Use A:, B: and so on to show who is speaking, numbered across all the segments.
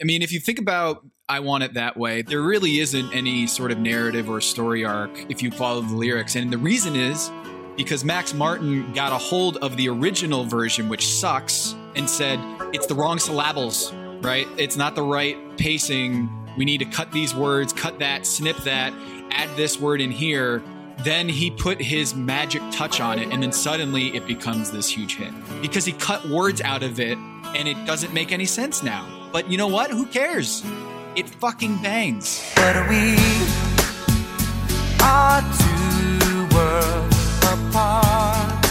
A: I mean, if you think about I Want It That Way, there really isn't any sort of narrative or story arc if you follow the lyrics. And the reason is because Max Martin got a hold of the original version, which sucks, and said, it's the wrong syllables, right? It's not the right pacing. We need to cut these words, cut that, snip that, add this word in here. Then he put his magic touch on it, and then suddenly it becomes this huge hit because he cut words out of it and it doesn't make any sense now. But you know what? Who cares? It fucking bangs.
B: But we are two worlds apart.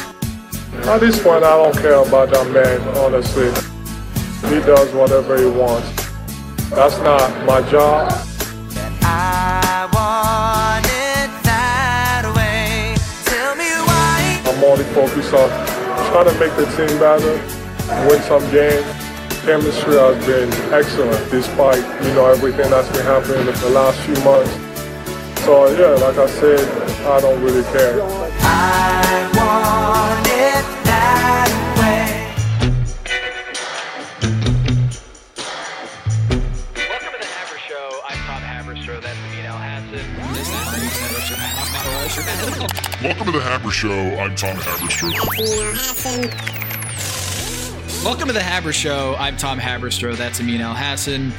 C: At this point, I don't care about that man, honestly. He does whatever he wants. That's not my job.
B: I want it that way. Tell me why.
C: I'm only focused on trying to make the team better, win some games. Chemistry has been excellent despite, you know, everything that's been happening in the last few months. So yeah, like I said, I don't really care.
D: Welcome to the Haber Show. I want it that way.
E: Welcome to the Haber Show. I'm Tom Haberstroh.
A: Welcome to the Haber Show. I'm Tom Haberstroh. That's Amin Elhassan.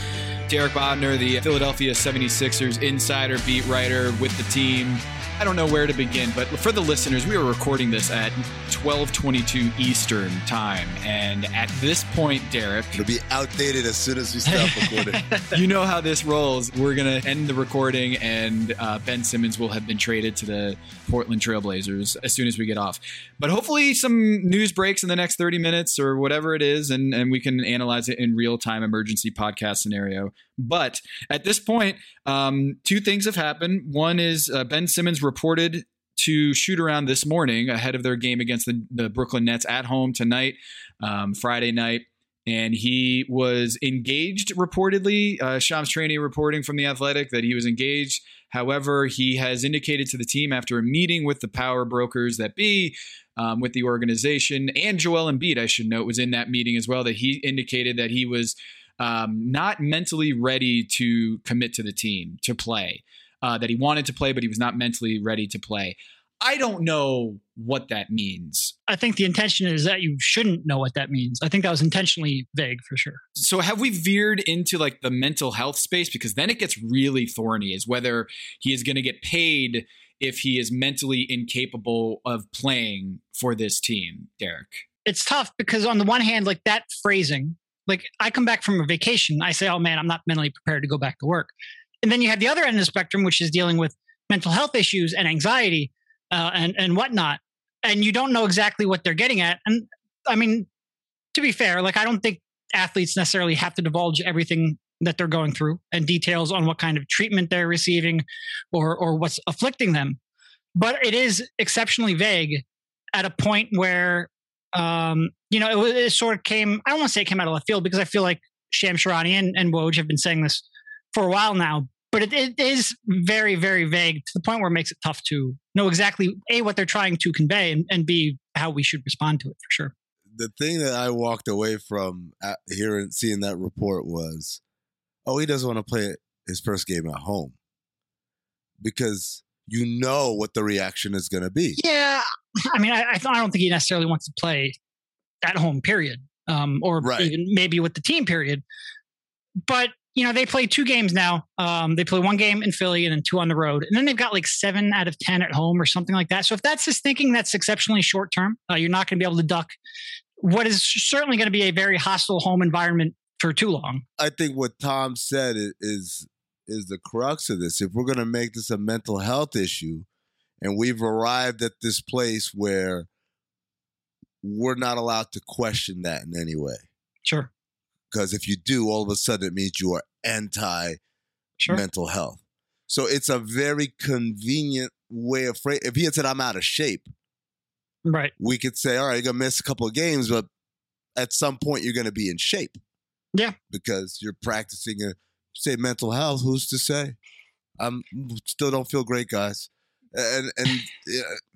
A: Derek Bodner, the Philadelphia 76ers insider beat writer with the team. I don't know where to begin, but for the listeners, we are recording this at 12:22 Eastern time, and at this point, Derek,
F: It'll be outdated as soon as we stop recording.
A: you know how this rolls. We're gonna end the recording, and uh, Ben Simmons will have been traded to the Portland Trailblazers as soon as we get off. But hopefully, some news breaks in the next 30 minutes or whatever it is, and, and we can analyze it in real time, emergency podcast scenario. But at this point, um, two things have happened. One is uh, Ben Simmons reported to shoot around this morning ahead of their game against the, the Brooklyn Nets at home tonight, um, Friday night and he was engaged reportedly. Uh, Shams reporting from the Athletic that he was engaged. However, he has indicated to the team after a meeting with the power brokers that be um, with the organization and Joel Embiid, I should note, was in that meeting as well. That he indicated that he was um, not mentally ready to commit to the team to play. Uh, that he wanted to play, but he was not mentally ready to play. I don't know what that means.
G: I think the intention is that you shouldn't know what that means. I think that was intentionally vague for sure.
A: So have we veered into like the mental health space because then it gets really thorny is whether he is going to get paid if he is mentally incapable of playing for this team, Derek.
G: It's tough because on the one hand, like that phrasing, like I come back from a vacation, I say, "Oh man, I'm not mentally prepared to go back to work," and then you have the other end of the spectrum, which is dealing with mental health issues and anxiety uh, and and whatnot, and you don't know exactly what they're getting at. And I mean, to be fair, like I don't think athletes necessarily have to divulge everything that they're going through and details on what kind of treatment they're receiving or or what's afflicting them. But it is exceptionally vague at a point where um, you know, it, it sort of came, I don't want to say it came out of left field because I feel like Shams Charania and, and Woj have been saying this for a while now, but it, it is very, very vague to the point where it makes it tough to know exactly A, what they're trying to convey and, and B, how we should respond to it for sure.
F: the thing that I walked away from hearing seeing that report was, oh, he doesn't want to play his first game at home because you know what the reaction is going to be.
G: Yeah. I mean, I, I don't think he necessarily wants to play at home, period. Um, or
F: Right.
G: even maybe with the team, period. But, you know, they play two games now. Um, they play one game in Philly and then two on the road. And then they've got like seven out of 10 at home or something like that. So if that's his thinking, that's exceptionally short term. Uh, you're not going to be able to duck what is certainly going to be a very hostile home environment for too long.
F: I think what Tom said is is the crux of this. If we're going to make this a mental health issue, and we've arrived at this place where we're not allowed to question that in any way,
G: Sure.
F: because if you do, all of a sudden it means you are anti
G: Sure.
F: mental health. So it's a very convenient way of phrase. If he had said, "I'm out of shape,"
G: Right.
F: we could say, "All right, you're gonna miss a couple of games, but at some point you're gonna be in shape."
G: Yeah.
F: because you're practicing a say mental health. Who's to say? I'm still don't feel great, guys. And and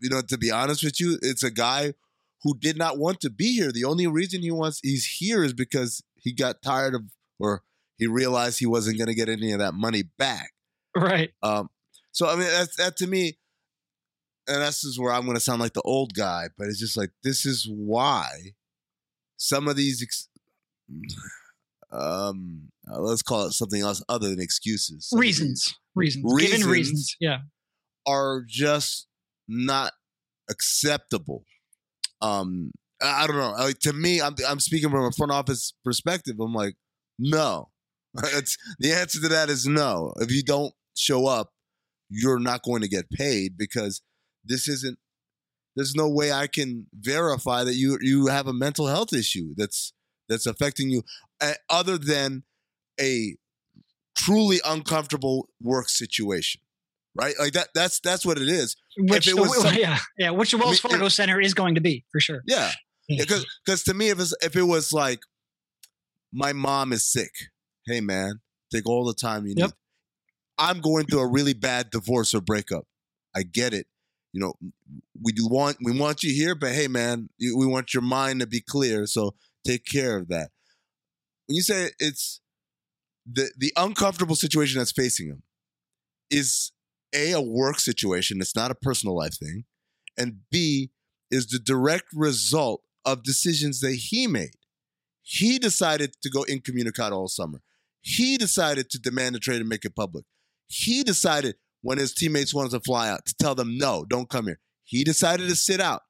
F: you know, to be honest with you, it's a guy who did not want to be here. The only reason he wants he's here is because he got tired of or he realized he wasn't going to get any of that money back.
G: Right.
F: Um, so I mean, that that to me, and this is where I'm going to sound like the old guy, but it's just like this is why some of these, ex- um, let's call it something else other than excuses. Some of these
G: Reasons. Reasons.
F: Reasons.
G: Given reasons. Yeah.
F: Are just not acceptable. Um, I don't know. Like, to me, I'm I'm speaking from a front office perspective. I'm like, no. It's the answer to that is no. If you don't show up, you're not going to get paid because this isn't. There's no way I can verify that you you have a mental health issue that's that's affecting you, other than a truly uncomfortable work situation, right? Like that. That's that's what it is.
G: Which
F: it
G: the,
F: some-
G: yeah, yeah, which the Wells
F: I mean,
G: Fargo Center is going to be for sure.
F: Yeah, because because to me, if it's, if it was like my mom is sick, hey man, take all the time you need. I'm going through a really bad divorce or breakup. I get it. You know, we do want we want you here, but hey man, we want your mind to be clear. So take care of that. When you say it's the the uncomfortable situation that's facing him is a a work situation. It's not a personal life thing, and B is the direct result of decisions that he made. He decided to go incommunicado all summer. He decided to demand a trade and make it public. He decided when his teammates wanted to fly out to tell them, no, don't come here. He decided to sit out.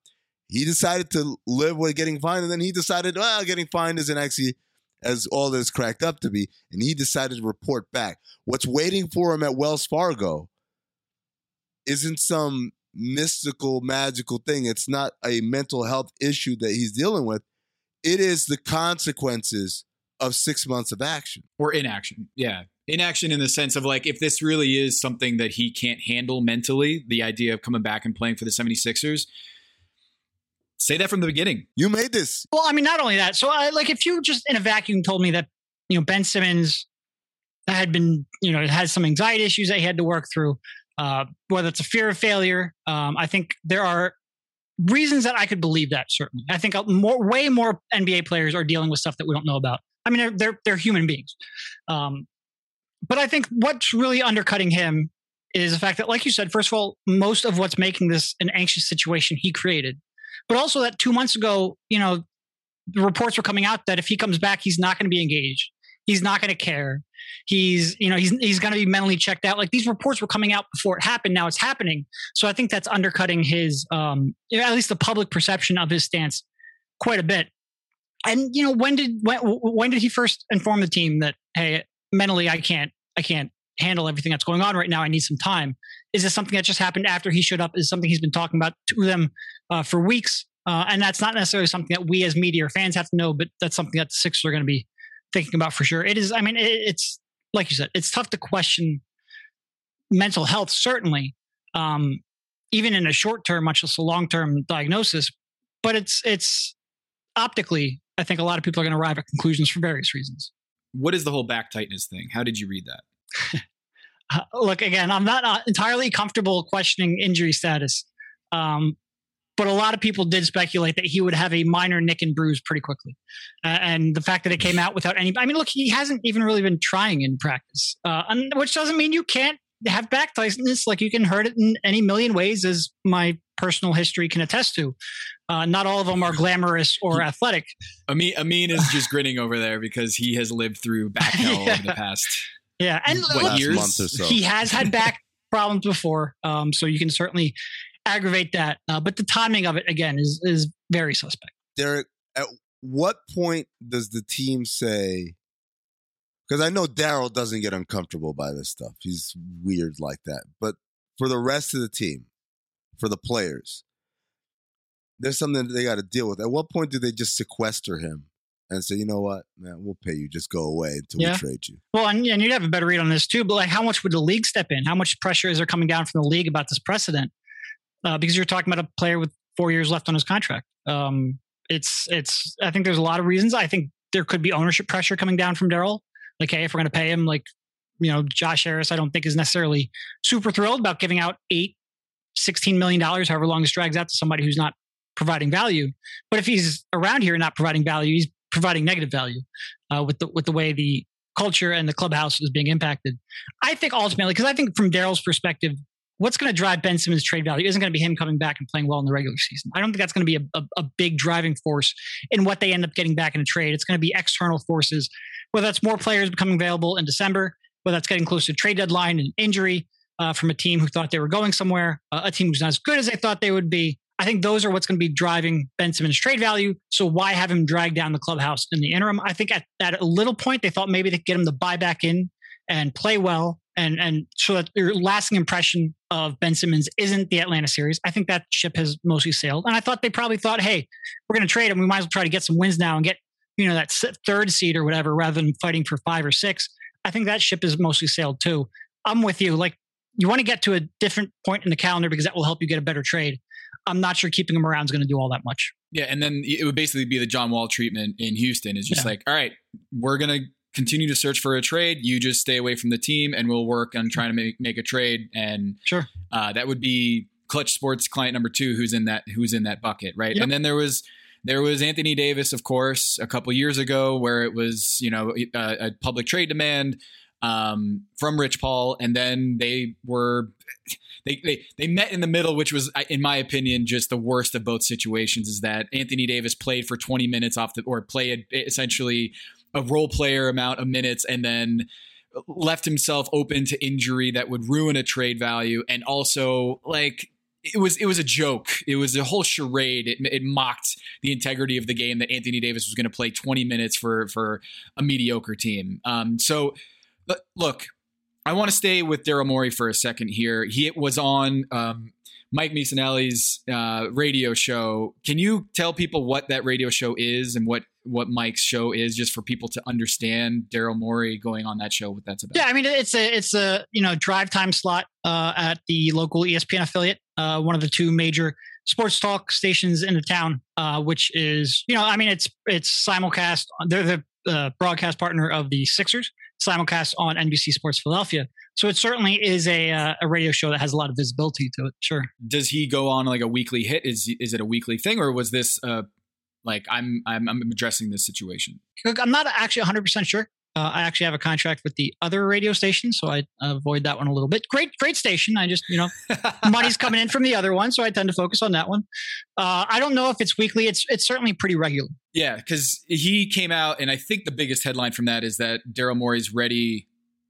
F: He decided to live with getting fined, and then he decided, well, getting fined isn't actually as all that it's cracked up to be. And he decided to report back. What's waiting for him at Wells Fargo isn't some mystical, magical thing. It's not a mental health issue that he's dealing with. It is the consequences of six months of action.
A: or inaction. Yeah. Inaction in the sense of like, if this really is something that he can't handle mentally, the idea of coming back and playing for the 76ers, say that from the beginning.
F: You made this.
G: Well, I mean, not only that. So, I, like, if you just in a vacuum told me that you know Ben Simmons had been, you know, had some anxiety issues that he had to work through, uh, whether it's a fear of failure, um, I think there are reasons that I could believe that. Certainly, I think more, way more NBA players are dealing with stuff that we don't know about. I mean, they're they're, they're human beings, um, but I think what's really undercutting him is the fact that, like you said, first of all, most of what's making this an anxious situation he created but also that two months ago, you know, the reports were coming out that if he comes back, he's not going to be engaged. He's not going to care. He's, you know, he's he's going to be mentally checked out. Like these reports were coming out before it happened. Now it's happening. So I think that's undercutting his, um, at least the public perception of his stance quite a bit. And you know, when did when when did he first inform the team that hey, mentally I can't I can't handle everything that's going on right now. I need some time. Is this something that just happened after he showed up? Is something he's been talking about to them uh, for weeks? Uh, and that's not necessarily something that we as media or fans have to know, but that's something that the Sixers are going to be thinking about for sure. It is. I mean, it, it's like you said, it's tough to question mental health, certainly, um, even in a short term, much less a long term diagnosis. But it's it's optically, I think a lot of people are going to arrive at conclusions for various reasons.
A: What is the whole back tightness thing? How did you read that?
G: Uh, look again i'm not uh, entirely comfortable questioning injury status um, but a lot of people did speculate that he would have a minor nick and bruise pretty quickly. Uh, and the fact that it came out without any i mean look he hasn't even really been trying in practice uh, and, which doesn't mean you can't have back tightness. Like you can hurt it in any million ways as my personal history can attest to. Uh, not all of them are glamorous or athletic.
A: Amin, Amin is just grinning over there because he has lived through back hell over the past
G: yeah and
A: What,
G: look,
A: years?
F: month or so.
G: he has had back problems before, um, so you can certainly aggravate that. Uh, but the timing of it again is is very suspect.
F: Derek, at what point does the team say? Because I know Daryl doesn't get uncomfortable by this stuff. He's weird like that. But for the rest of the team, for the players, there's something that they got to deal with. At what point do they just sequester him and say, you know what, man, we'll pay you. Just go away until
G: Yeah.
F: we trade you.
G: Well, and, and you'd have a better read on this too. But like, how much would the league step in? How much pressure is there coming down from the league about this precedent? Uh, because you're talking about a player with four years left on his contract. Um, it's it's. I think there's a lot of reasons. I think there could be ownership pressure coming down from Daryl. Like, hey, if we're going to pay him, like, you know, Josh Harris, I don't think is necessarily super thrilled about giving out eight, $16 million, however long this drags out to somebody who's not providing value. But if he's around here not providing value, he's providing negative value uh, with the with the way the culture and the clubhouse is being impacted. I think ultimately, because I think from Daryl's perspective, what's going to drive Ben Simmons' trade value isn't going to be him coming back and playing well in the regular season. I don't think that's going to be a, a, a big driving force in what they end up getting back in a trade. It's going to be external forces, whether that's more players becoming available in December, whether that's getting close to trade deadline and injury uh, from a team who thought they were going somewhere, uh, a team who's not as good as they thought they would be. I think those are what's going to be driving Ben Simmons' trade value. So why have him drag down the clubhouse in the interim? I think at, at a little point they thought maybe they could get him to buy back in and play well and and so that your lasting impression of Ben Simmons isn't the Atlanta series. I think that ship has mostly sailed. And I thought they probably thought, hey, we're going to trade him. We might as well try to get some wins now and get you know that third seed or whatever rather than fighting for five or six. I think that ship is mostly sailed too. I'm with you. Like you want to get to a different point in the calendar because that will help you get a better trade. I'm not sure keeping him around is going to do all that much.
A: Yeah, and then it would basically be the John Wall treatment in Houston. Is just
G: Yeah.
A: like, all right, we're gonna continue to search for a trade. You just stay away from the team, and we'll work on trying to make make a trade. And
G: Sure.
A: uh, that would be Clutch Sports client number two, who's in that who's in that bucket, right?
G: Yep.
A: And then there was there was Anthony Davis, of course, a couple years ago, where it was you know a, a public trade demand um, from Rich Paul, and then they were they, they they met in the middle, which was, in my opinion, just the worst of both situations. Is that Anthony Davis played for 20 minutes off the or played essentially a role player amount of minutes, and then left himself open to injury that would ruin a trade value, and also like. It was it was a joke. It was a whole charade. It, it mocked the integrity of the game that Anthony Davis was going to play 20 minutes for for a mediocre team. Um, so, but look, I want to stay with Daryl Morey for a second here. He was on um, Mike Misanelli's uh, radio show. Can you tell people what that radio show is and what what Mike's show is, just for people to understand Daryl Morey going on that show? What that's about?
G: Yeah, I mean it's a it's a you know drive time slot uh, at the local ESPN affiliate, uh, one of the two major sports talk stations in the town, uh, which is you know I mean it's it's simulcast. They're the uh, broadcast partner of the Sixers, simulcast on NBC Sports Philadelphia. So it certainly is a uh, a radio show that has a lot of visibility to it. Sure.
A: Does he go on like a weekly hit? Is is it a weekly thing, or was this uh, like I'm I'm, I'm addressing this situation?
G: I'm not actually 100 percent sure. Uh, I actually have a contract with the other radio station, so I avoid that one a little bit. Great, great station. I just, you know, money's coming in from the other one, so I tend to focus on that one. Uh, I don't know if it's weekly. It's it's certainly pretty regular.
A: Yeah, because he came out, and I think the biggest headline from that is that Daryl Morey's ready,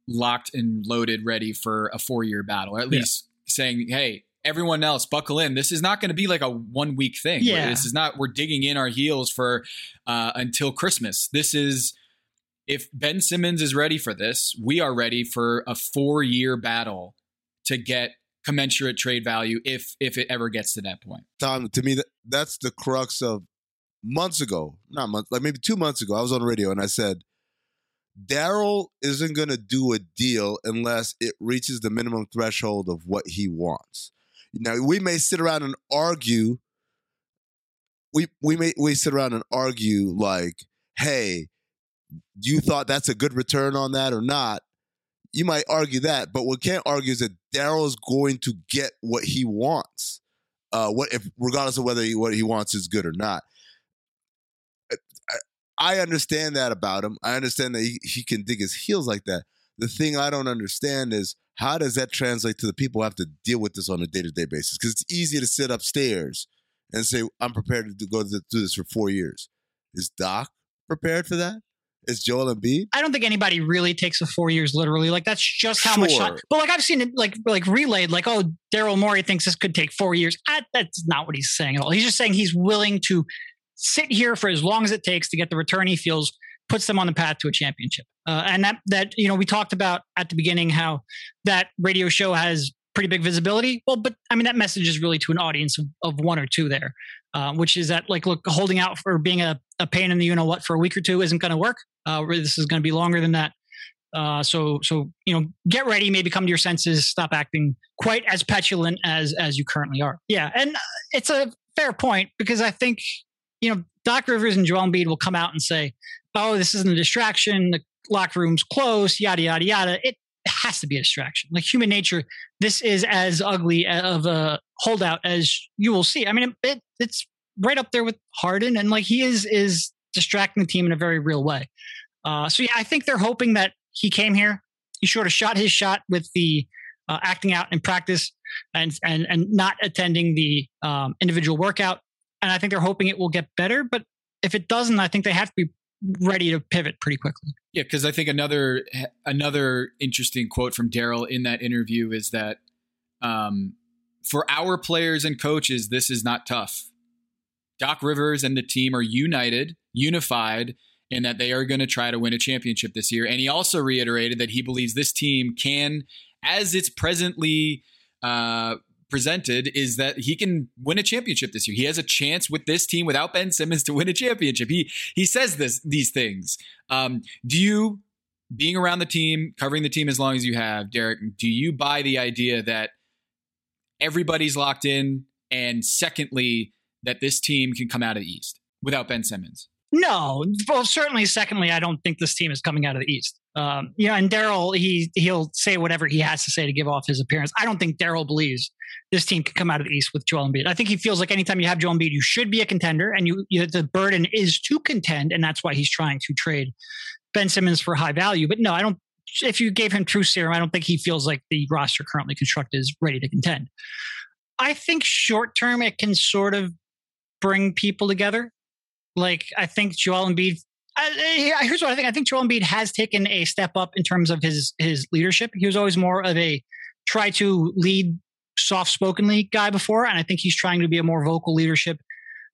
A: locked and loaded, ready for a four year battle, or at
G: Yeah.
A: least saying, hey, everyone else, buckle in. This is not going to be like a one week thing.
G: Yeah.
A: This is not, we're digging in our heels for uh, until Christmas. This is, if Ben Simmons is ready for this, we are ready for a four year battle to get commensurate trade value if if it ever gets to that point.
F: Tom, to me, that, that's the crux of months ago, not months, like maybe two months ago. I was on radio and I said, Daryl isn't going to do a deal unless it reaches the minimum threshold of what he wants. Now, we may sit around and argue. We we may we sit around and argue like, hey, you thought that's a good return on that or not? You might argue that, but what can't argue is that Daryl is going to get what he wants uh, what if regardless of whether he, what he wants is good or not. I, I understand that about him. I understand that he, he can dig his heels like that. The thing I don't understand is how does that translate to the people who have to deal with this on a day to day basis? Because it's easy to sit upstairs and say I'm prepared to go to do this for four years. Is Doc prepared for that? Is Joel Embiid?
G: I don't think anybody really takes the four years literally. Like that's just how much time. But like I've seen it like like relayed, like oh Daryl Morey thinks this could take four years. I, that's not what he's saying at all. He's just saying he's willing to sit here for as long as it takes to get the return he feels puts them on the path to a championship. Uh, and that that you know we talked about at the beginning how that radio show has pretty big visibility. Well, but I mean that message is really to an audience of, of one or two there, uh, which is that like look holding out for being a, a pain in the you know what for a week or two isn't going to work. Uh, this is going to be longer than that. Uh, so so you know get ready, maybe come to your senses, stop acting quite as petulant as as you currently are. Yeah, and uh, it's a fair point because I think you know Doc Rivers and Joel Embiid will come out and say, "Oh, this isn't a distraction. The locker room's close. Yada yada yada." It has to be a distraction. Like human nature, this is as ugly of a holdout as you will see. I mean, it, it's right up there with Harden, and like he is is distracting the team in a very real way. Uh, so yeah, I think they're hoping that he came here. He sort of shot his shot with the uh, acting out in practice and and and not attending the um, individual workout. And I think they're hoping it will get better. But if it doesn't, I think they have to be ready to pivot pretty quickly.
A: Yeah, because I think another another interesting quote from Daryl in that interview is that um, for our players and coaches, this is not tough. Doc Rivers and the team are united, unified, in that they are going to try to win a championship this year. And he also reiterated that he believes this team can, as it's presently uh, presented, is that he can win a championship this year. He has a chance with this team without Ben Simmons to win a championship. He he says this these things. Um, do you, being around the team, covering the team as long as you have, Derek, do you buy the idea that everybody's locked in, and secondly, that this team can come out of the East without Ben Simmons?
G: No, well, certainly. Secondly, I don't think this team is coming out of the East. Um, know, and Daryl, he he'll say whatever he has to say to give off his appearance. I don't think Daryl believes this team can come out of the East with Joel Embiid. I think he feels like anytime you have Joel Embiid, you should be a contender, and you, you the burden is to contend, and that's why he's trying to trade Ben Simmons for high value. But no, I don't. If you gave him true serum, I don't think he feels like the roster currently constructed is ready to contend. I think short term it can sort of bring people together. Like I think Joel Embiid. I, here's what I think. I think Joel Embiid has taken a step up in terms of his his leadership. He was always more of a try to lead soft spokenly guy before, and I think he's trying to be a more vocal leadership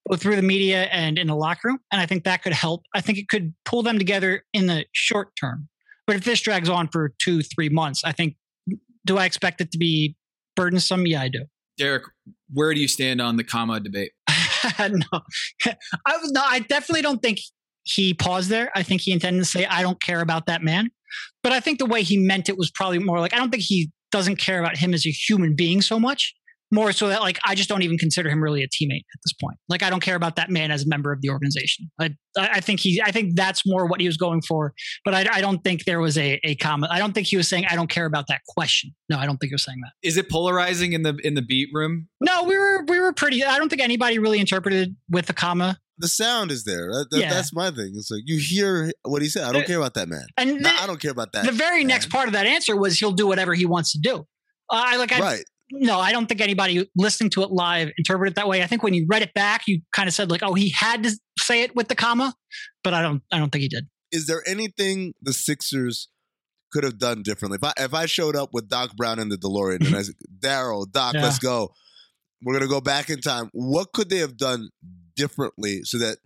G: both through the media and in the locker room. And I think that could help. I think it could pull them together in the short term. But if this drags on for two, three months, I think do I expect it to be burdensome? Yeah, I do.
A: Derek, where do you stand on the comma debate?
G: no, I no. I definitely don't think he paused there. I think he intended to say, "I don't care about that man," but I think the way he meant it was probably more like, "I don't think he doesn't care about him as a human being so much." More so that like I just don't even consider him really a teammate at this point. Like I don't care about that man as a member of the organization. I I I think he I think that's more what he was going for. But I, I don't think there was a a comment. I don't think he was saying I don't care about that question. No, I don't think he was saying that.
A: Is it polarizing in the in the beat room?
G: No, we were we were pretty. I don't think anybody really interpreted with the comma.
F: The sound is there. That- that-
G: Yeah.
F: That's my thing. It's like you hear what he said. I don't
G: The-
F: care about that man.
G: And
F: No,
G: the-
F: I don't care about that.
G: the very
F: man.
G: next part of that answer was he'll do whatever he wants to do. Uh, I like I
F: right.
G: No, I don't think anybody listening to it live interpreted it that way. I think when you read it back, you kind of said like, "Oh, he had to say it with the comma," but I don't. I don't think he did.
F: Is there anything the Sixers could have done differently? If I if I showed up with Doc Brown in the DeLorean and I said, Daryl, Doc,
G: Yeah.
F: let's go. We're gonna go back in time. What could they have done differently so that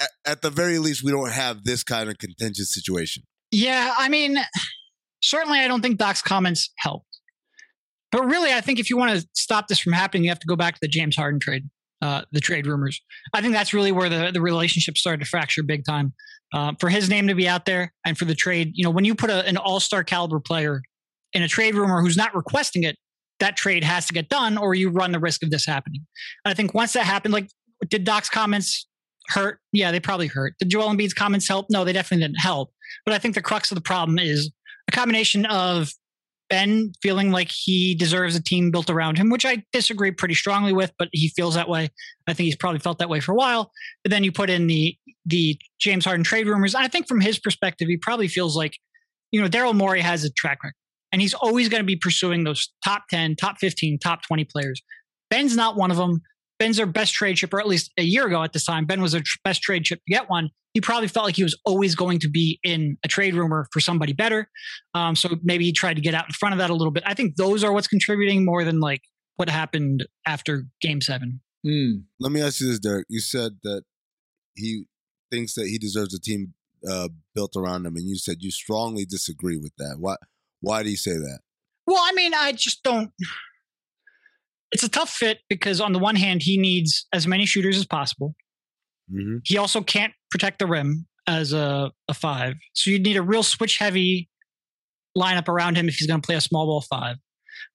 F: at, at the very least we don't have this kind of contentious situation?
G: Yeah, I mean, certainly, I don't think Doc's comments helped. But really, I think if you want to stop this from happening, you have to go back to the James Harden trade, uh, the trade rumors. I think that's really where the, the relationship started to fracture big time. Uh, for his name to be out there and for the trade, you know, when you put a, an all star caliber player in a trade rumor who's not requesting it, that trade has to get done or you run the risk of this happening. And I think once that happened, like, did Doc's comments hurt? Yeah, they probably hurt. Did Joel Embiid's comments help? No, they definitely didn't help. But I think the crux of the problem is a combination of Ben feeling like he deserves a team built around him, which I disagree pretty strongly with, but he feels that way. I think he's probably felt that way for a while. But then you put in the the James Harden trade rumors. I think from his perspective, he probably feels like, you know, Daryl Morey has a track record. And he's always going to be pursuing those top 10, top 15, top 20 players. Ben's not one of them. Ben's our best trade chip, or at least a year ago at this time. Ben was our best trade chip to get one. He probably felt like he was always going to be in a trade rumor for somebody better. Um, so maybe he tried to get out in front of that a little bit. I think those are what's contributing more than like what happened after game seven.
A: Hmm.
F: Let me ask you this, Derek. You said that he thinks that he deserves a team uh, built around him, and you said you strongly disagree with that. Why? Why do you say that?
G: Well, I mean, I just don't. It's a tough fit because on the one hand, he needs as many shooters as possible.
F: Mm-hmm.
G: He also can't protect the rim as a, a five. So you need a real switch heavy lineup around him if he's going to play a small ball five.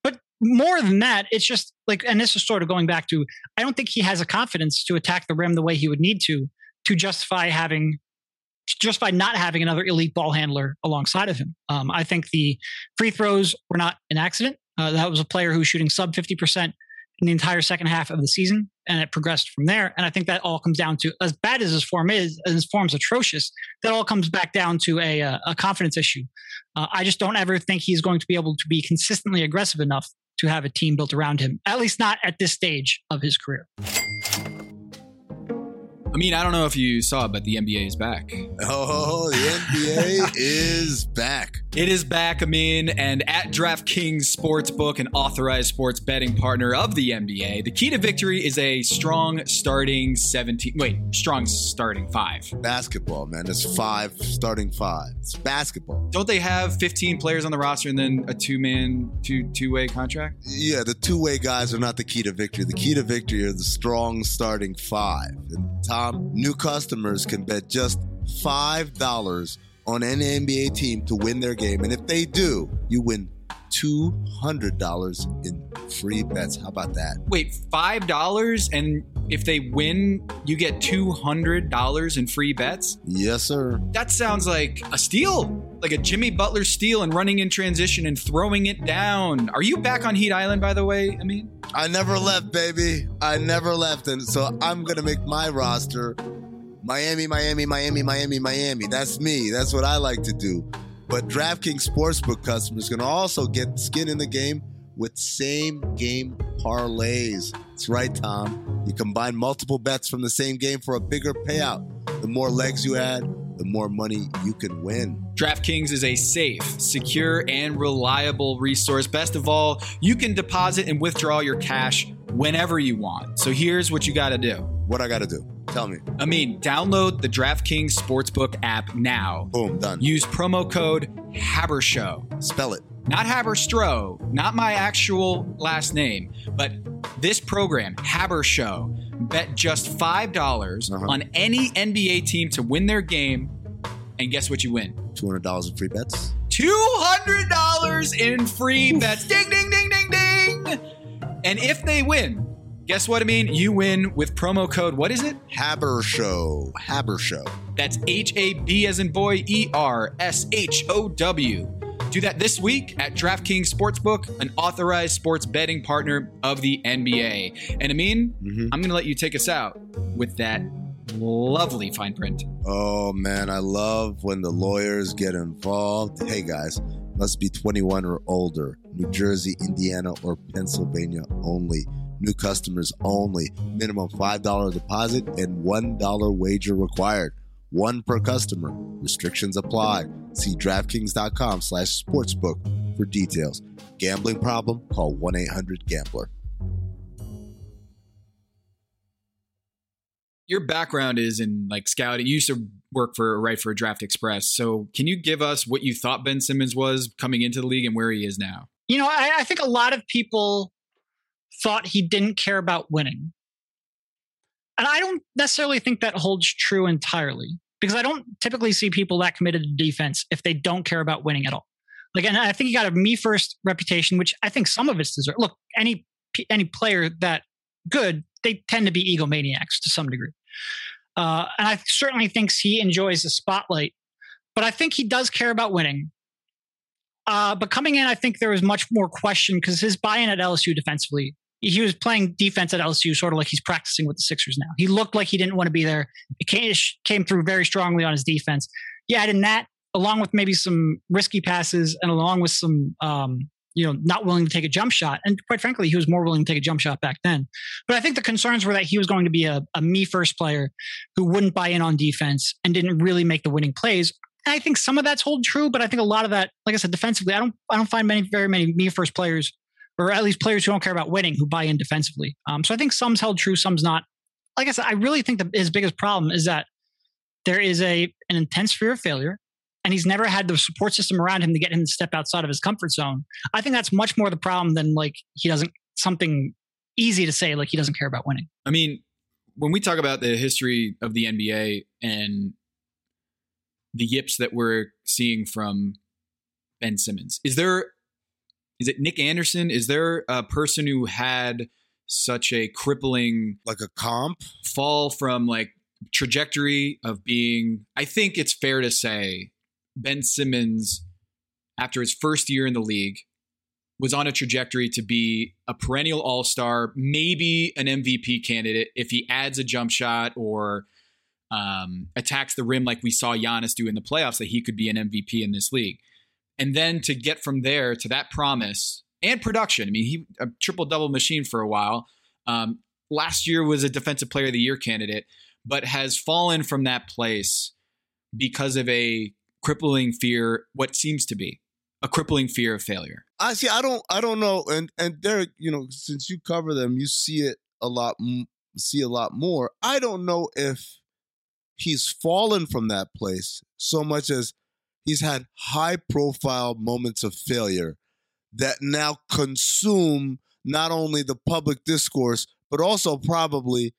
G: But more than that, it's just like, and this is sort of going back to, I don't think he has a confidence to attack the rim the way he would need to to justify having, just by not having another elite ball handler alongside of him. Um, I think the free throws were not an accident. Uh, that was a player who was shooting sub 50% in the entire second half of the season, and it progressed from there. And I think that all comes down to as bad as his form is, and his form's atrocious. That all comes back down to a uh, a confidence issue. Uh, I just don't ever think he's going to be able to be consistently aggressive enough to have a team built around him. At least not at this stage of his career.
A: I mean, I don't know if you saw, it, but the NBA is back.
F: Oh, the NBA is back.
A: It is back, Amin, and at DraftKings Sportsbook, an authorized sports betting partner of the NBA, the key to victory is a strong starting 17. Wait, strong starting five.
F: Basketball, man. It's five starting five. It's basketball.
A: Don't they have 15 players on the roster and then a two man, two two way contract?
F: Yeah, the two way guys are not the key to victory. The key to victory are the strong starting five. And Tom, new customers can bet just $5 on any NBA team to win their game. And if they do, you win $200 in free bets. How about that?
A: Wait, five dollars, and if they win, you get two hundred dollars in free bets.
F: Yes, sir.
A: That sounds like a steal, like a Jimmy Butler steal, and running in transition and throwing it down. Are you back on Heat Island, by the way? I mean,
F: I never left, baby. I never left. And so I'm going to make my roster Miami, Miami, Miami, Miami, Miami. That's me. That's what I like to do. But DraftKings Sportsbook customers can also get skin in the game with same game parlays. That's right, Tom. You combine multiple bets from the same game for a bigger payout. The more legs you add, the more money you can win.
A: DraftKings is a safe, secure, and reliable resource. Best of all, you can deposit and withdraw your cash whenever you want. So here's what you got to do.
F: What I got to do? Tell me.
A: I mean, download the DraftKings Sportsbook app now.
F: Boom, done.
A: Use promo code HABERSHOW.
F: Spell it.
A: Not Haberstroh, not my actual last name, but this program, Habershow, bet just $5
F: Uh-huh.
A: on any NBA team to win their game. And guess what you win?
F: $200 in free bets.
A: $200 in free bets. Ding, ding, ding, ding, ding. And if they win, guess what I mean? You win with promo code, what is it?
F: Haber Show. Haber Show.
A: That's H A B as in boy, E R S H O W. Do that this week at DraftKings Sportsbook, an authorized sports betting partner of the NBA. And Amin,
F: Mhm.
A: I'm going to let you take us out with that lovely fine print.
F: Oh man, I love when the lawyers get involved. Hey guys, must be 21 or older. New Jersey, Indiana, or Pennsylvania only. New customers only. Minimum $5 deposit and $1 wager required. One per customer. Restrictions apply. See DraftKings.com slash sportsbook for details. Gambling problem? Call 1-800-GAMBLER.
A: Your background is in like scouting. You used to work for write for Draft Express. So can you give us what you thought Ben Simmons was coming into the league and where he is now?
G: You know, I, I think a lot of people thought he didn't care about winning. And I don't necessarily think that holds true entirely because I don't typically see people that committed to defense if they don't care about winning at all. Like, and I think he got a me first reputation, which I think some of it's deserved. Look, any any player that good, they tend to be egomaniacs to some degree. Uh, and I certainly thinks he enjoys the spotlight, but I think he does care about winning. Uh, but coming in, I think there was much more question because his buy-in at LSU defensively, he was playing defense at LSU sort of like he's practicing with the Sixers now. He looked like he didn't want to be there. It came, came through very strongly on his defense. Yeah, and in that, along with maybe some risky passes and along with some, um, you know, not willing to take a jump shot. And quite frankly, he was more willing to take a jump shot back then. But I think the concerns were that he was going to be a, a me first player who wouldn't buy in on defense and didn't really make the winning plays. And I think some of that's hold true, but I think a lot of that, like I said, defensively, I don't I don't find many very many me first players, or at least players who don't care about winning who buy in defensively. Um, so I think some's held true, some's not. Like I said, I really think that his biggest problem is that there is a an intense fear of failure, and he's never had the support system around him to get him to step outside of his comfort zone. I think that's much more the problem than like he doesn't something easy to say like he doesn't care about winning.
A: I mean, when we talk about the history of the NBA and the yips that we're seeing from Ben Simmons, is there is it Nick Anderson? Is there a person who had such a crippling
F: Like a comp?
A: fall from like trajectory of being I think it's fair to say Ben Simmons after his first year in the league was on a trajectory to be a perennial all star, maybe an MVP candidate if he adds a jump shot or um, attacks the rim like we saw Giannis do in the playoffs, that he could be an MVP in this league. And then to get from there to that promise and production. I mean, he a triple double machine for a while. Um, last year was a defensive player of the year candidate, but has fallen from that place because of a crippling fear, what seems to be a crippling fear of failure.
F: I see. I don't. I don't know. And and Derek, you know, since you cover them, you see it a lot. See a lot more. I don't know if he's fallen from that place so much as he's had high profile moments of failure that now consume not only the public discourse but also probably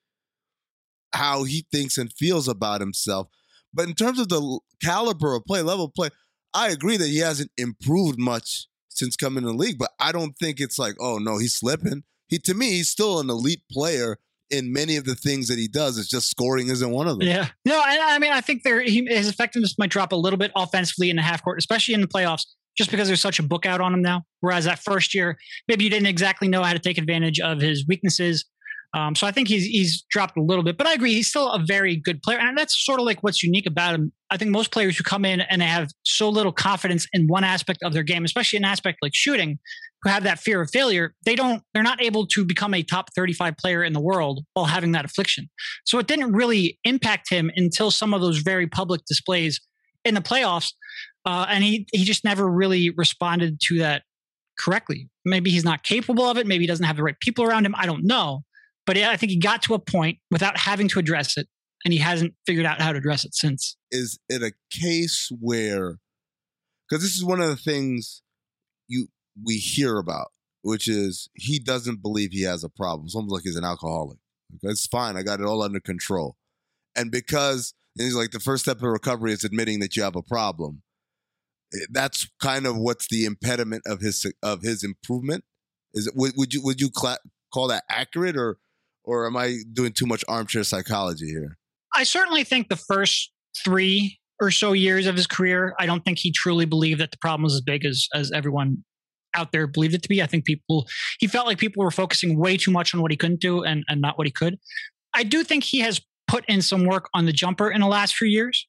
F: how he thinks and feels about himself. But in terms of the caliber of play, level of play, I agree that he hasn't improved much since coming in the league, but I don't think it's like, oh no, he's slipping. He to me, he's still an elite player in many of the things that he does. It's just scoring isn't one of them.
G: Yeah. No, I, I mean, I think there he, his effectiveness might drop a little bit offensively in the half court, especially in the playoffs, just because there's such a book out on him now. Whereas that first year, maybe you didn't exactly know how to take advantage of his weaknesses. Um, so I think he's he's dropped a little bit, but I agree he's still a very good player, and that's sort of like what's unique about him. I think most players who come in and have so little confidence in one aspect of their game, especially an aspect like shooting, who have that fear of failure, they don't they're not able to become a top 35 player in the world while having that affliction. So it didn't really impact him until some of those very public displays in the playoffs, uh, and he he just never really responded to that correctly. Maybe he's not capable of it. Maybe he doesn't have the right people around him. I don't know. But I think he got to a point without having to address it, and he hasn't figured out how to address it since.
F: Is it a case where because this is one of the things we hear about, which is he doesn't believe he has a problem. It's almost like he's an alcoholic. It's fine. I got it all under control. And because and he's like the first step of recovery is admitting that you have a problem. Eh, That's kind of what's the impediment of his of his improvement. Is it would, would you would you call that accurate or or am I doing too much armchair psychology here?
G: I certainly think the first three or so years of his career, I don't think he truly believed that the problem was as big as as everyone out there believed it to be. I think people he felt like people were focusing way too much on what he couldn't do and, and not what he could. I do think he has put in some work on the jumper in the last few years.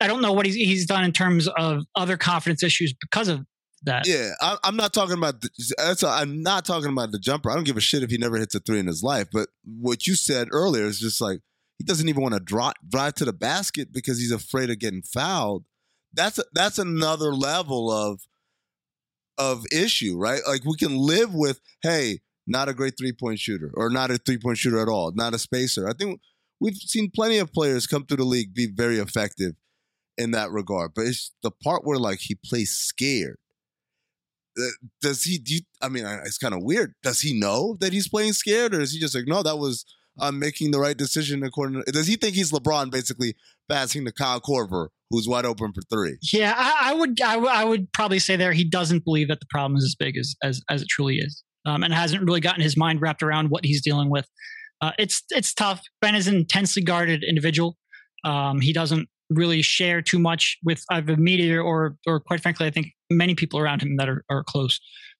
G: I don't know what he's he's done in terms of other confidence issues because of that.
F: Yeah, I, I'm not talking about. The, that's a, I'm not talking about the jumper. I don't give a shit if he never hits a three in his life. But what you said earlier is just like he doesn't even want to drive drive to the basket because he's afraid of getting fouled. That's a, that's another level of of issue, right? Like we can live with, hey, not a great three point shooter or not a three point shooter at all, not a spacer. I think we've seen plenty of players come through the league be very effective in that regard. But it's the part where like he plays scared. Uh, Does he? Do you, I mean, it's kind of weird. Does he know that he's playing scared, or is he just like, no, that was I'm making the right decision according to? Does he think he's LeBron basically passing to Kyle Korver, who's wide open for three?
G: Yeah, I, I would I, would- would probably say there he doesn't believe that the problem is as big as as, as it truly is, um, and hasn't really gotten his mind wrapped around what he's dealing with. Uh, it's it's tough. Ben is an intensely guarded individual. Um, he doesn't really share too much with either media or or quite frankly, I think many people around him that are, are close.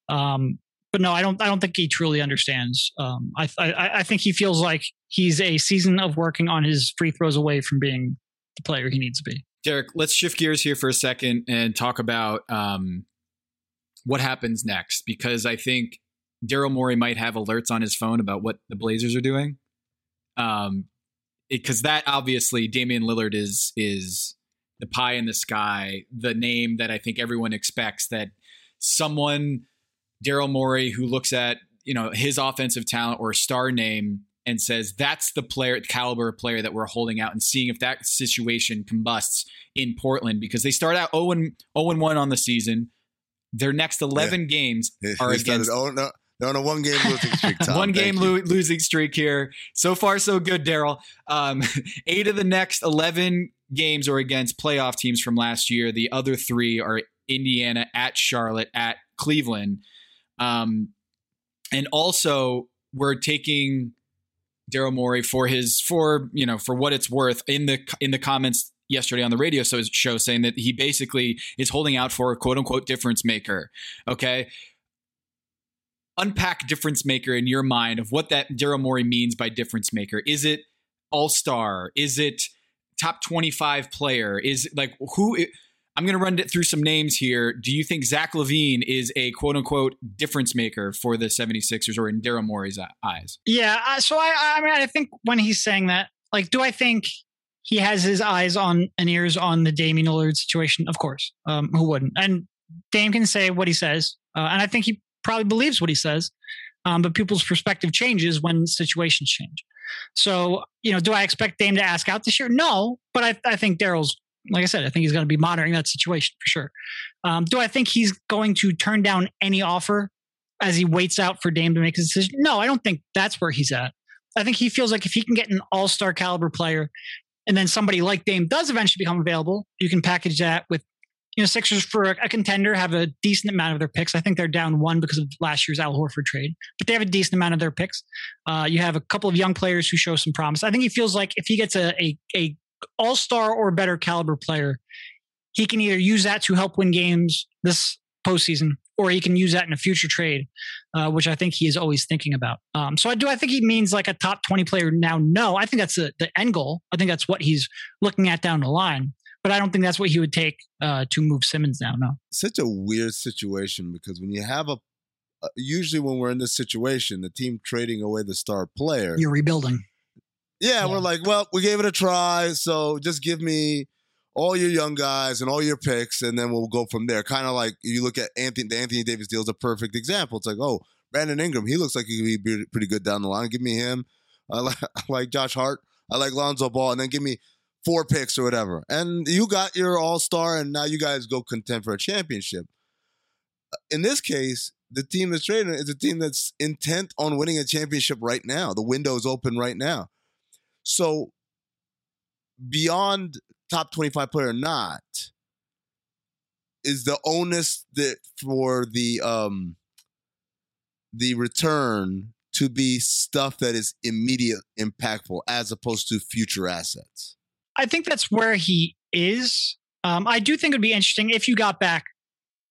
G: Um, but no, I don't. I don't think he truly understands. Um, I, I I think he feels like he's a season of working on his free throws away from being the player he needs to be.
A: Derek, let's shift gears here for a second and talk about um, what happens next because I think Daryl Morey might have alerts on his phone about what the Blazers are doing. Um, because that obviously Damian Lillard is is the pie in the sky, the name that I think everyone expects that someone Daryl Morey who looks at you know his offensive talent or star name and says that's the player caliber of player that we're holding out and seeing if that situation combusts in Portland because they start out 0 and 0 and 1 on the season. Their next 11 games are
F: They
A: against
F: oh no, they're on a one game losing streak. Tom.
A: one game lo- losing streak here. So far, so good, Daryl. Um, eight of the next 11 games are against playoff teams from last year. The other three are Indiana, at Charlotte, at Cleveland. Um, and also, we're taking Daryl Morey for his for you know for what it's worth in the in the comments yesterday on the radio show saying that he basically is holding out for a quote unquote difference maker. Okay. unpack difference maker in your mind of what that Daryl Morey means by difference maker. Is it all star? Is it top 25 player? Is like who? I'm going to run it through some names here. Do you think Zach LaVine is a quote unquote difference maker for the 76ers or in Daryl Morey's eyes?
G: Yeah. uh, So I, I mean, I think when he's saying that, like, do I think he has his eyes on and ears on the Damian Lillard situation? Of course. Um, who wouldn't? And Dame can say what he says, uh, and I think he probably believes what he says. Um, but people's perspective changes when situations change. So, you know, do I expect Dame to ask out this year? No, but I, I think Daryl's, like I said, I think he's going to be monitoring that situation for sure. Um, do I think he's going to turn down any offer as he waits out for Dame to make his decision? No, I don't think that's where he's at. I think he feels like if he can get an all star caliber player and then somebody like Dame does eventually become available, you can package that with, you know, Sixers for a, a contender have a decent amount of their picks. I think they're down one because of last year's Al Horford trade, but they have a decent amount of their picks. Uh, you have a couple of young players who show some promise. I think he feels like if he gets a, a, a all star or better caliber player, he can either use that to help win games this postseason, or he can use that in a future trade, uh, which I think he is always thinking about. Um, so I do. I think he means like a top twenty player now. No, I think that's the, the end goal. I think that's what he's looking at down the line. But I don't think that's what he would take uh, to move Simmons down. No.
F: Such a weird situation because when you have a uh, usually when we're in this situation, the team trading away the star player,
G: You're rebuilding.
F: Yeah,
G: Yeah.
F: we're like, well, we gave it a try, so just give me all your young guys and all your picks, and then we'll go from there. Kind of like you look at Anthony, the Anthony Davis deal is a perfect example. It's like, oh, Brandon Ingram, he looks like he could be pretty good down the line. Give me him. I like, I like Josh Hart. I like Lonzo Ball, and then give me four picks or whatever. And you got your all star, and now you guys go contend for a championship. In this case, the team that's trading is a team that's intent on winning a championship right now. The window is open right now. So beyond top 25 player or not, is the onus that for the um the return to be stuff that is immediate impactful as opposed to future assets.
G: I think that's where he is. Um, I do think it'd be interesting if you got back,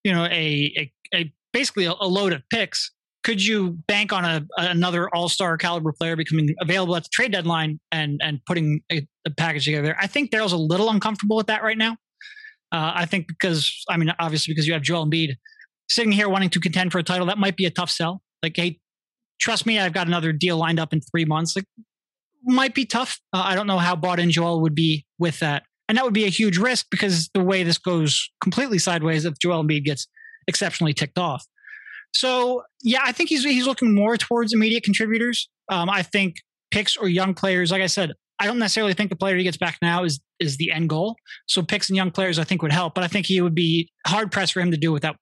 G: you know, a a, a basically a, a load of picks. Could you bank on a another All Star caliber player becoming available at the trade deadline and and putting a, a package together? I think Daryl's a little uncomfortable with that right now. Uh, I think because I mean, obviously because you have Joel Embiid sitting here wanting to contend for a title, that might be a tough sell. Like, hey, trust me, I've got another deal lined up in three months. Like, might be tough. Uh, I don't know how bought in Joel would be with that. And that would be a huge risk because the way this goes completely sideways if Joel Embiid gets exceptionally ticked off. So yeah, I think he's he's looking more towards immediate contributors. Um, I think picks or young players, like I said, I don't necessarily think the player he gets back now is is the end goal. So picks and young players, I think would help, but I think he would be hard pressed for him to do without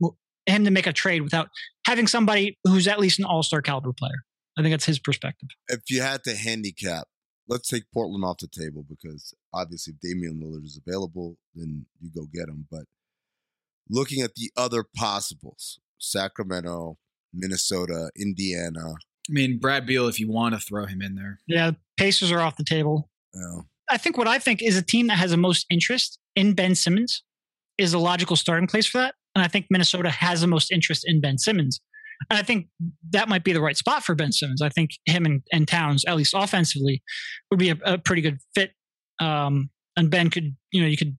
G: him to make a trade without having somebody who's at least an all star caliber player. I think that's his perspective.
F: If you had to handicap, let's take Portland off the table because obviously if Damian Lillard is available, then you go get him. But looking at the other possibles, Sacramento, Minnesota, Indiana,
A: I mean, Brad Beal, if you want to throw him in there.
G: Yeah, Pacers are off the table.
F: you know,
G: I think what I think is a team that has the most interest in Ben Simmons is a logical starting place for that. And I think Minnesota has the most interest in Ben Simmons. And I think that might be the right spot for Ben Simmons. I think him and, and Towns, at least offensively, would be a, a pretty good fit. Um, and Ben could, you know, you could,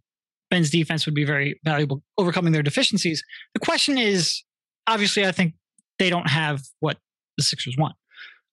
G: Ben's defense would be very valuable overcoming their deficiencies. The question is, obviously, I think they don't have what the Sixers want.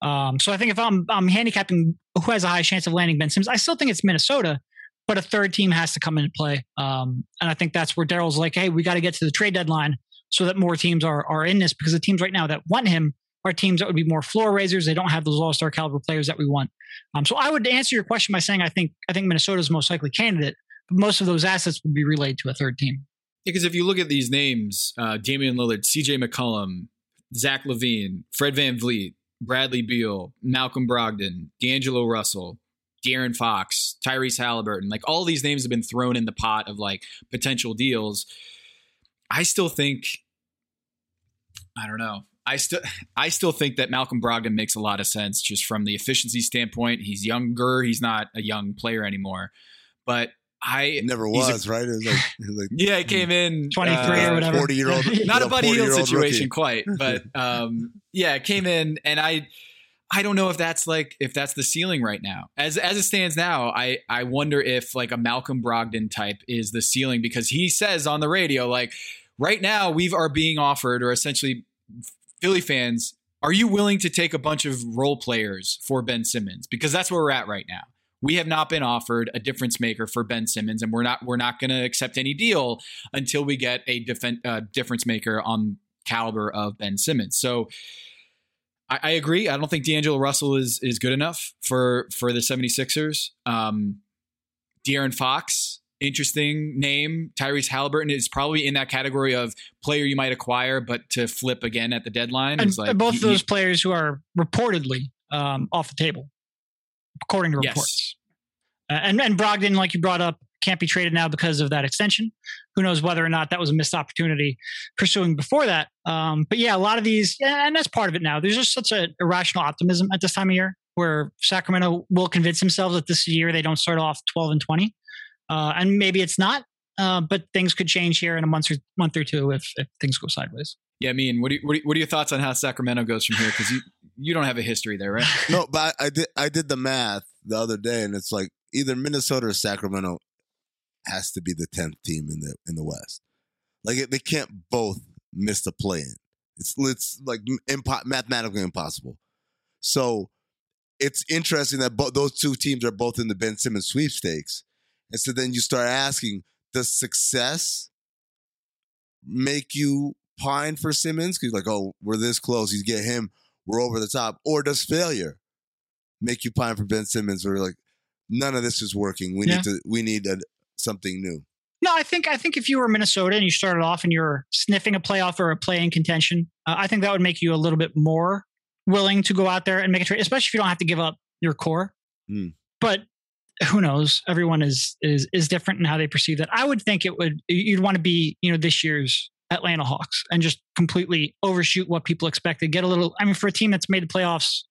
G: Um, so I think if I'm I'm handicapping who has a high chance of landing Ben Simmons, I still think it's Minnesota, but a third team has to come into play. Um, and I think that's where Daryl's like, hey, we got to get to the trade deadline so that more teams are are in this because the teams right now that want him are teams that would be more floor raisers. They don't have those all star caliber players that we want. Um, so I would answer your question by saying I think I think Minnesota's most likely candidate, but most of those assets would be relayed to a third team.
A: Because if you look at these names, uh, Damian Lillard, CJ McCollum, Zach LaVine, Fred VanVleet, Bradley Beal, Malcolm Brogdon, D'Angelo Russell, De'Aaron Fox, Tyrese Halliburton, like all these names have been thrown in the pot of like potential deals. I still think, I don't know. I still, I still think that Malcolm Brogdon makes a lot of sense just from the efficiency standpoint. He's younger. He's not a young player anymore, but I
F: It never
A: he's a-
F: was, right? It was like, it was like
A: yeah, it came in
G: 23
A: uh,
G: or whatever.
F: 40 year old,
A: not a Buddy Hield
F: 40-year-old
A: situation
F: rookie.
A: quite, but um, yeah, it came in, and I, I don't know if that's like if that's the ceiling right now. As as it stands now, I I wonder if like a Malcolm Brogdon type is the ceiling because he says on the radio like right now we are being offered or essentially Philly fans. Are you willing to take a bunch of role players for Ben Simmons? Because that's where we're at right now. We have not been offered a difference maker for Ben Simmons, and we're not we're not going to accept any deal until we get a defen- uh, difference maker on caliber of Ben Simmons. So I, I agree. I don't think D'Angelo Russell is is good enough for for the 76ers. Um, De'Aaron Fox, interesting name. Tyrese Halliburton is probably in that category of player you might acquire, but to flip again at the deadline.
G: and
A: is like
G: both
A: he-
G: those
A: he-
G: players who are reportedly um, off the table, according to
A: Yes.
G: reports. Uh, and and Brogdon, like you brought up, can't be traded now because of that extension. Who knows whether or not that was a missed opportunity pursuing before that? Um, but yeah, a lot of these, and that's part of it now. There's just such an irrational optimism at this time of year where Sacramento will convince themselves that this year they don't start off 12 and 20. Uh, and maybe it's not, uh, but things could change here in a month or, month or two if, if things go sideways.
A: yeah, I mean, what, do you, what, what are your thoughts on how Sacramento goes from here? Because you you don't have a history there, right?
F: No, but I, I did I did the math the other day, and it's like either Minnesota or Sacramento has to be the tenth team in the in the West. Like they can't both miss the play in. It's it's like impo- mathematically impossible. So it's interesting that bo- those two teams are both in the Ben Simmons sweepstakes, and so then you start asking, does success make you pine for Simmons? Because like, oh, we're this close, you get him, we're over the top, or does failure make you pine for Ben Simmons? Or like, none of this is working. We
G: Yeah.
F: need to, we need a, something new.
G: No, I think I think if you were Minnesota and you started off and you're sniffing a playoff or a play in contention, uh, I think that would make you a little bit more willing to go out there and make a trade, especially if you don't have to give up your core.
F: Mm.
G: But who knows? Everyone is is is different in how they perceive that. I would think it would you'd want to be you know this year's Atlanta Hawks and just completely overshoot what people expected. Get a little. I mean, for a team that's made the playoffs,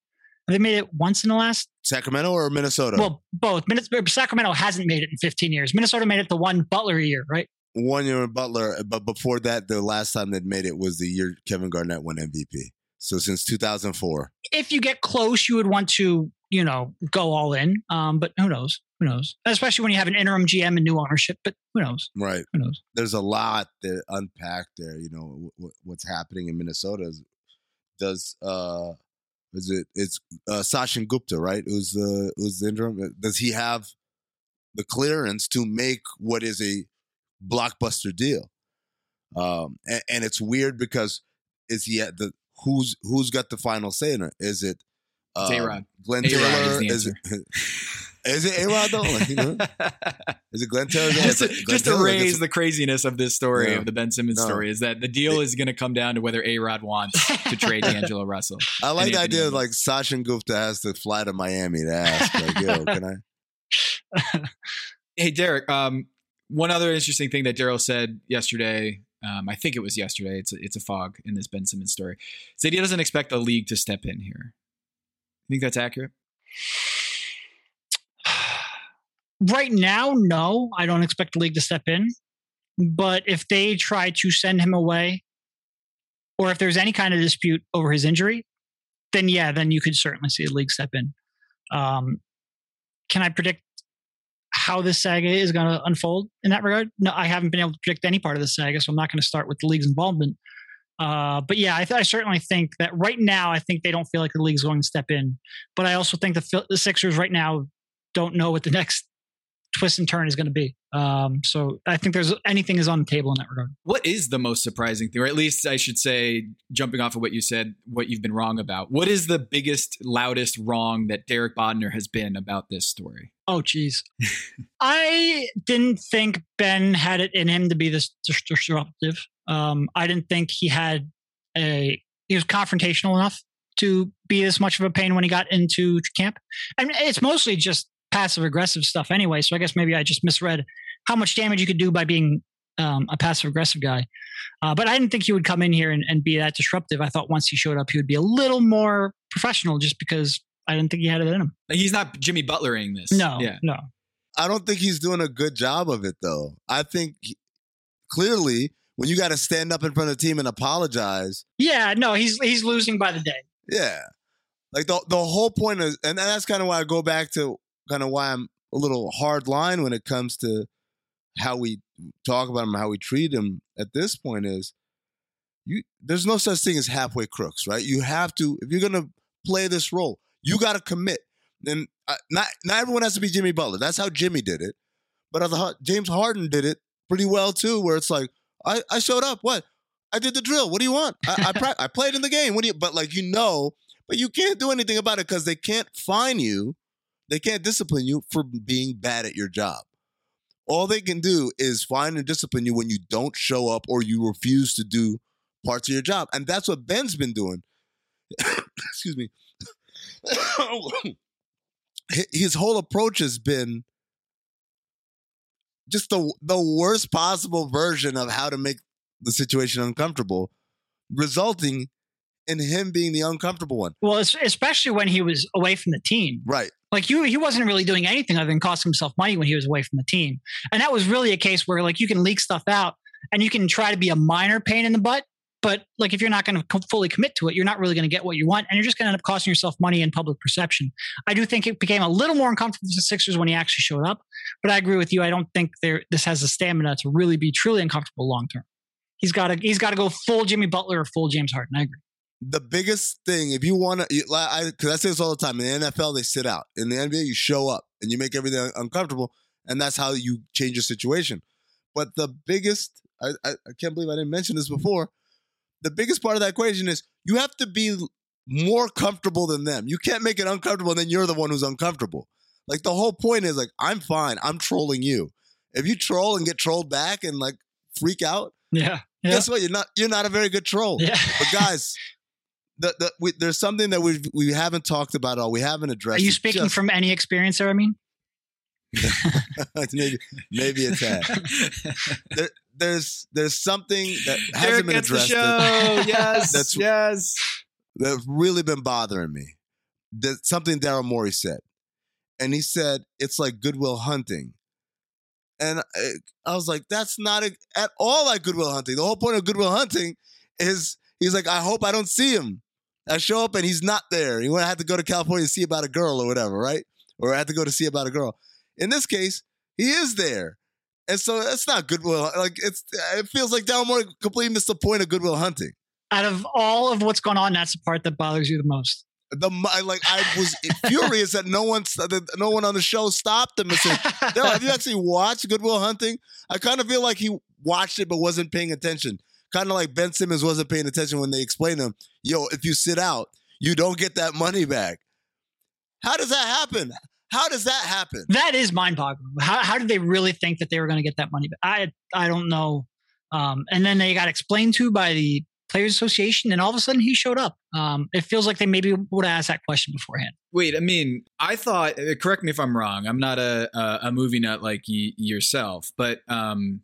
G: they made it once in the last
F: Sacramento or Minnesota?
G: well, both. Minnesota, uh, Sacramento hasn't made it in 15 years. Minnesota made it the one Butler year, right?
F: one year in Butler, uh, but before that, the last time they'd made it was the year Kevin Garnett won MVP. So since 2004.
G: If you get close, you would want to, you know, go all in. Um, but who knows? Who knows? Especially when you have an interim GM and new ownership. But who knows?
F: Right.
G: Who knows?
F: There's a lot to unpack there. You know w- what's happening in Minnesota. Is, does uh, is it it's uh, Sachin Gupta right? Who's the who's the interim? Does he have the clearance to make what is a blockbuster deal? Um, and, and it's weird because is he at the who's who's got the final say in it? Is it uh,
A: A-Rod.
F: Glenn
A: A-Rod is
F: Taylor?
A: the
F: Is it, is it A Rod though? Like, you know? Is it Glenn Taylor?
A: just to,
F: Glenn
A: just to raise
F: gets-
A: the craziness of this story
F: Yeah.
A: of the Ben Simmons
F: No.
A: story is that the deal is going to come down to whether A Rod wants to trade D'Angelo Russell.
F: I like the idea of like Sachin Gupta has to fly to Miami to ask, like, yo, can I?
A: Hey, Derek. Um, one other interesting thing that Daryl said yesterday. Um, I think it was yesterday. It's a, it's a fog in this Ben Simmons story. Said he doesn't expect the league to step in here. You think that's accurate?
G: Right now, no, I don't expect the league to step in. But if they try to send him away, or if there's any kind of dispute over his injury, then yeah, then you could certainly see the league step in. Um, can I predict how this saga is going to unfold in that regard? No, I haven't been able to predict any part of the saga, so I'm not going to start with the league's involvement. Uh, but yeah, I, th- I certainly think that right now, I think they don't feel like the league's going to step in. But I also think the, the Sixers right now don't know what the next twist and turn is going to be. Um, so I think there's anything is on the table in that regard.
A: What is the most surprising thing, or at least I should say, jumping off of what you said, what you've been wrong about? What is the biggest, loudest wrong that Derek Bodner has been about this story?
G: Oh, geez. I didn't think Ben had it in him to be this disruptive. Um, I didn't think he had a, he was confrontational enough to be this much of a pain when he got into camp. And it's mostly just passive aggressive stuff anyway. So I guess maybe I just misread how much damage you could do by being um, a passive aggressive guy. Uh, but I didn't think he would come in here and, and be that disruptive. I thought once he showed up, he would be a little more professional just because I didn't think he had it in him.
A: He's not Jimmy Butlering this.
G: No,
A: Yeah.
G: no.
F: I don't think he's doing a good job of it though. I think he- clearly when you got to stand up in front of the team and apologize,
G: Yeah, no, he's he's losing by the day.
F: yeah. Like the the whole point is and that's kind of why I go back to kind of why I'm a little hard line when it comes to how we talk about him, how we treat him at this point is you there's no such thing as halfway crooks, right? You have to if you're going to play this role, you got to commit. And not not everyone has to be Jimmy Butler. That's how Jimmy did it. But I thought James Harden did it pretty well too, where it's like I, I showed up. What? I did the drill. What do you want? I I, pra- I played in the game. What do you? But like you know, but you can't do anything about it because they can't fine you. They can't discipline you for being bad at your job. All they can do is fine and discipline you when you don't show up or you refuse to do parts of your job, and that's what Ben's been doing. Excuse me. His whole approach has been just the the worst possible version of how to make the situation uncomfortable, resulting in him being the uncomfortable one.
G: Well, especially when he was away from the team.
F: Right.
G: Like you, he wasn't really doing anything other than cost himself money when he was away from the team. And that was really a case where like you can leak stuff out and you can try to be a minor pain in the butt, but like if you're not going to fully commit to it, you're not really going to get what you want, and you're just going to end up costing yourself money and public perception. I do think it became a little more uncomfortable for the Sixers when he actually showed up, but I agree with you. I don't think there this has the stamina to really be truly uncomfortable long term. He's got to he's got to go full Jimmy Butler or full James Harden. I agree.
F: The biggest thing, if you want to, I because I say this all the time. In the NFL, they sit out. In the NBA, you show up and you make everything uncomfortable, and that's how you change your situation. But the biggest, I, I, I can't believe I didn't mention this before. The biggest part of that equation is you have to be more comfortable than them. You can't make it uncomfortable, and then you're the one who's uncomfortable. Like the whole point is like I'm fine. I'm trolling you. If you troll and get trolled back and like freak out,
G: Yeah. Yeah.
F: guess what? You're not you're not a very good troll.
G: Yeah.
F: But guys, the, the, we, there's something that we we haven't talked about at all. We haven't addressed.
G: Are
F: you
G: speaking
F: Just-
G: from any experience there? I mean,
F: maybe maybe a tad. There, there's there's something that hasn't been
A: gets the
F: addressed
A: show.
F: that,
A: yes,
F: That's-
A: yes.
F: that's really been bothering me. That something Daryl Morey said, and he said it's like Good Will Hunting. And I, I was like, that's not a, at all like Good Will Hunting. The whole point of Good Will Hunting is he's like, I hope I don't see him. I show up and he's not there. He would have to go to California to see about a girl or whatever, right? Or I have to go to see about a girl. In this case, he is there. And so that's not Goodwill. Like it's, it feels like Daryl Morey completely missed the point of Good Will Hunting.
G: out of all of what's going on, that's the part that bothers you the most.
F: The like I was furious that no one that no one on the show stopped him and said, have you actually watched Good Will Hunting? I kind of feel like he watched it but wasn't paying attention. Kind of like Ben Simmons wasn't paying attention when they explained to him, yo, if you sit out, you don't get that money back. How does that happen? How does that happen?
G: That is mind-boggling. How, how did they really think that they were going to get that money back? I I don't know. Um, and then they got explained to by the Players Association, and all of a sudden he showed up. Um, it feels like they maybe would have asked that question beforehand.
A: Wait, I mean, I thought. uh, Correct me if I'm wrong. I'm not a a, a movie nut like y- yourself, but um,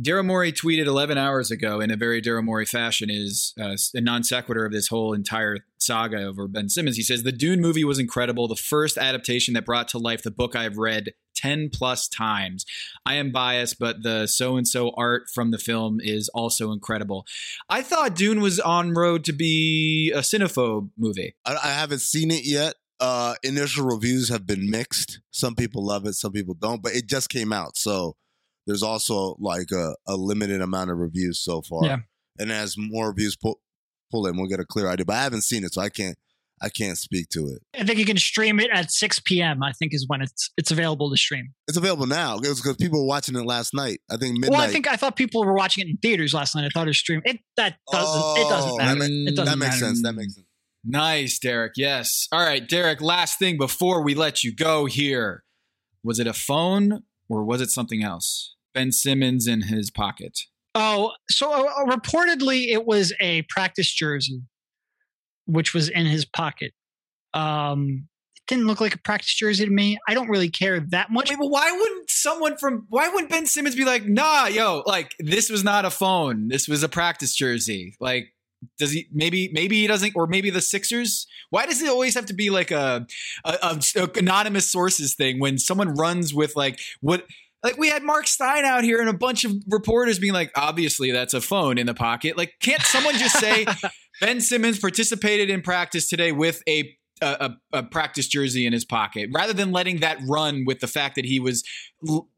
A: Daryl tweeted 11 hours ago in a very Daryl fashion is uh, a non sequitur of this whole entire saga over Ben Simmons. He says the Dune movie was incredible, the first adaptation that brought to life the book I've read 10 plus times. I am biased, but the so and so art from the film is also incredible. I thought Dune was on road to be a cinephobe movie.
F: I, I haven't seen it yet. Uh, initial reviews have been mixed. Some people love it, some people don't. But it just came out, so there's also like a, a limited amount of reviews so far.
G: Yeah.
F: And as more reviews pull, pull in, we'll get a clear idea. But I haven't seen it, so I can't I can't speak to it.
G: I think you can stream it at 6 p.m. I think is when it's it's available to stream.
F: It's available now. Because people were watching it last night. I think midnight.
G: Well, I think I thought people were watching it in theaters last night. I thought it was streamed. It that doesn't it doesn't
F: Oh,
G: matter.
F: that,
G: it doesn't
F: that makes
G: matter.
F: sense. That makes sense.
A: Nice, Derek. Yes. All right, Derek, last thing before we let you go here. Was it a phone or was it something else? Ben Simmons in his pocket.
G: Oh, so uh, reportedly it was a practice jersey, which was in his pocket. Um, it didn't look like a practice jersey to me. I don't really care that much.
A: Wait, but why wouldn't someone from why wouldn't Ben Simmons be like, nah, yo, like this was not a phone. This was a practice jersey. Like Does he maybe maybe he doesn't or maybe the Sixers? Why does it always have to be like a, a, a- a anonymous sources thing when someone runs with like what like we had Mark Stein out here and a bunch of reporters being like obviously that's a phone in the pocket. Like can't someone just say Ben Simmons participated in practice today with a a, a, a practice jersey in his pocket rather than letting that run with the fact that he was l-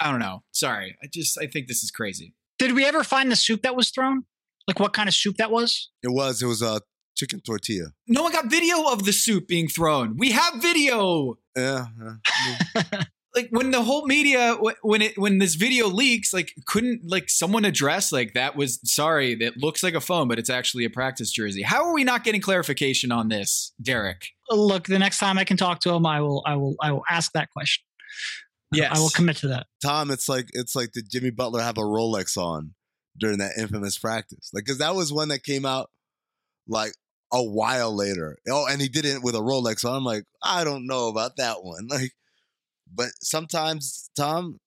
A: I don't know. Sorry. I just I think this is crazy.
G: Did we ever find the soup that was thrown? Like what kind of soup that was?
F: It was it was a chicken tortilla.
A: No one got video of the soup being thrown. We have video.
F: Yeah, yeah.
A: Like when the whole media when it when this video leaks, like couldn't like someone address like that was sorry that looks like a phone, but it's actually a practice jersey. How are we not getting clarification on this, Derek?
G: Uh, look, the next time I can talk to him, I will I will I will ask that question.
A: Yes,
G: I will commit to that.
F: Tom, it's like it's like did Jimmy Butler have a Rolex on during that infamous practice? Like, because that was one that came out like a while later. Oh, and he did it with a Rolex on. I'm like, I don't know about that one. Like, but sometimes, Tom,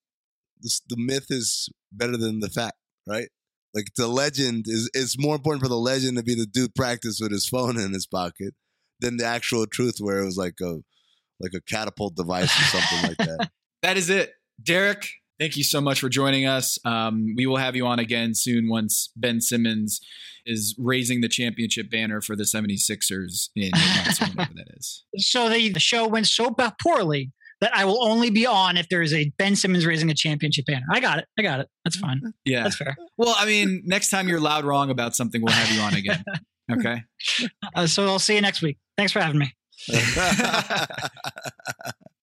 F: this, the myth is better than the fact, right? Like the legend is it's more important for the legend to be the dude practice with his phone in his pocket than the actual truth, where it was like a like a catapult device or something like that.
A: that is it. Derek, thank you so much for joining us. Um, we will have you on again soon once Ben Simmons is raising the championship banner for the 76ers in Madison, whatever that is.
G: So the, the show went so ba- poorly that I will only be on if there is a Ben Simmons raising a championship banner. I got it. I got it. That's fine.
A: Yeah.
G: That's fair.
A: Well, I mean, next time you're loud wrong about something, we'll have you on again. Okay.
G: Uh, so I'll see you next week. Thanks for having me.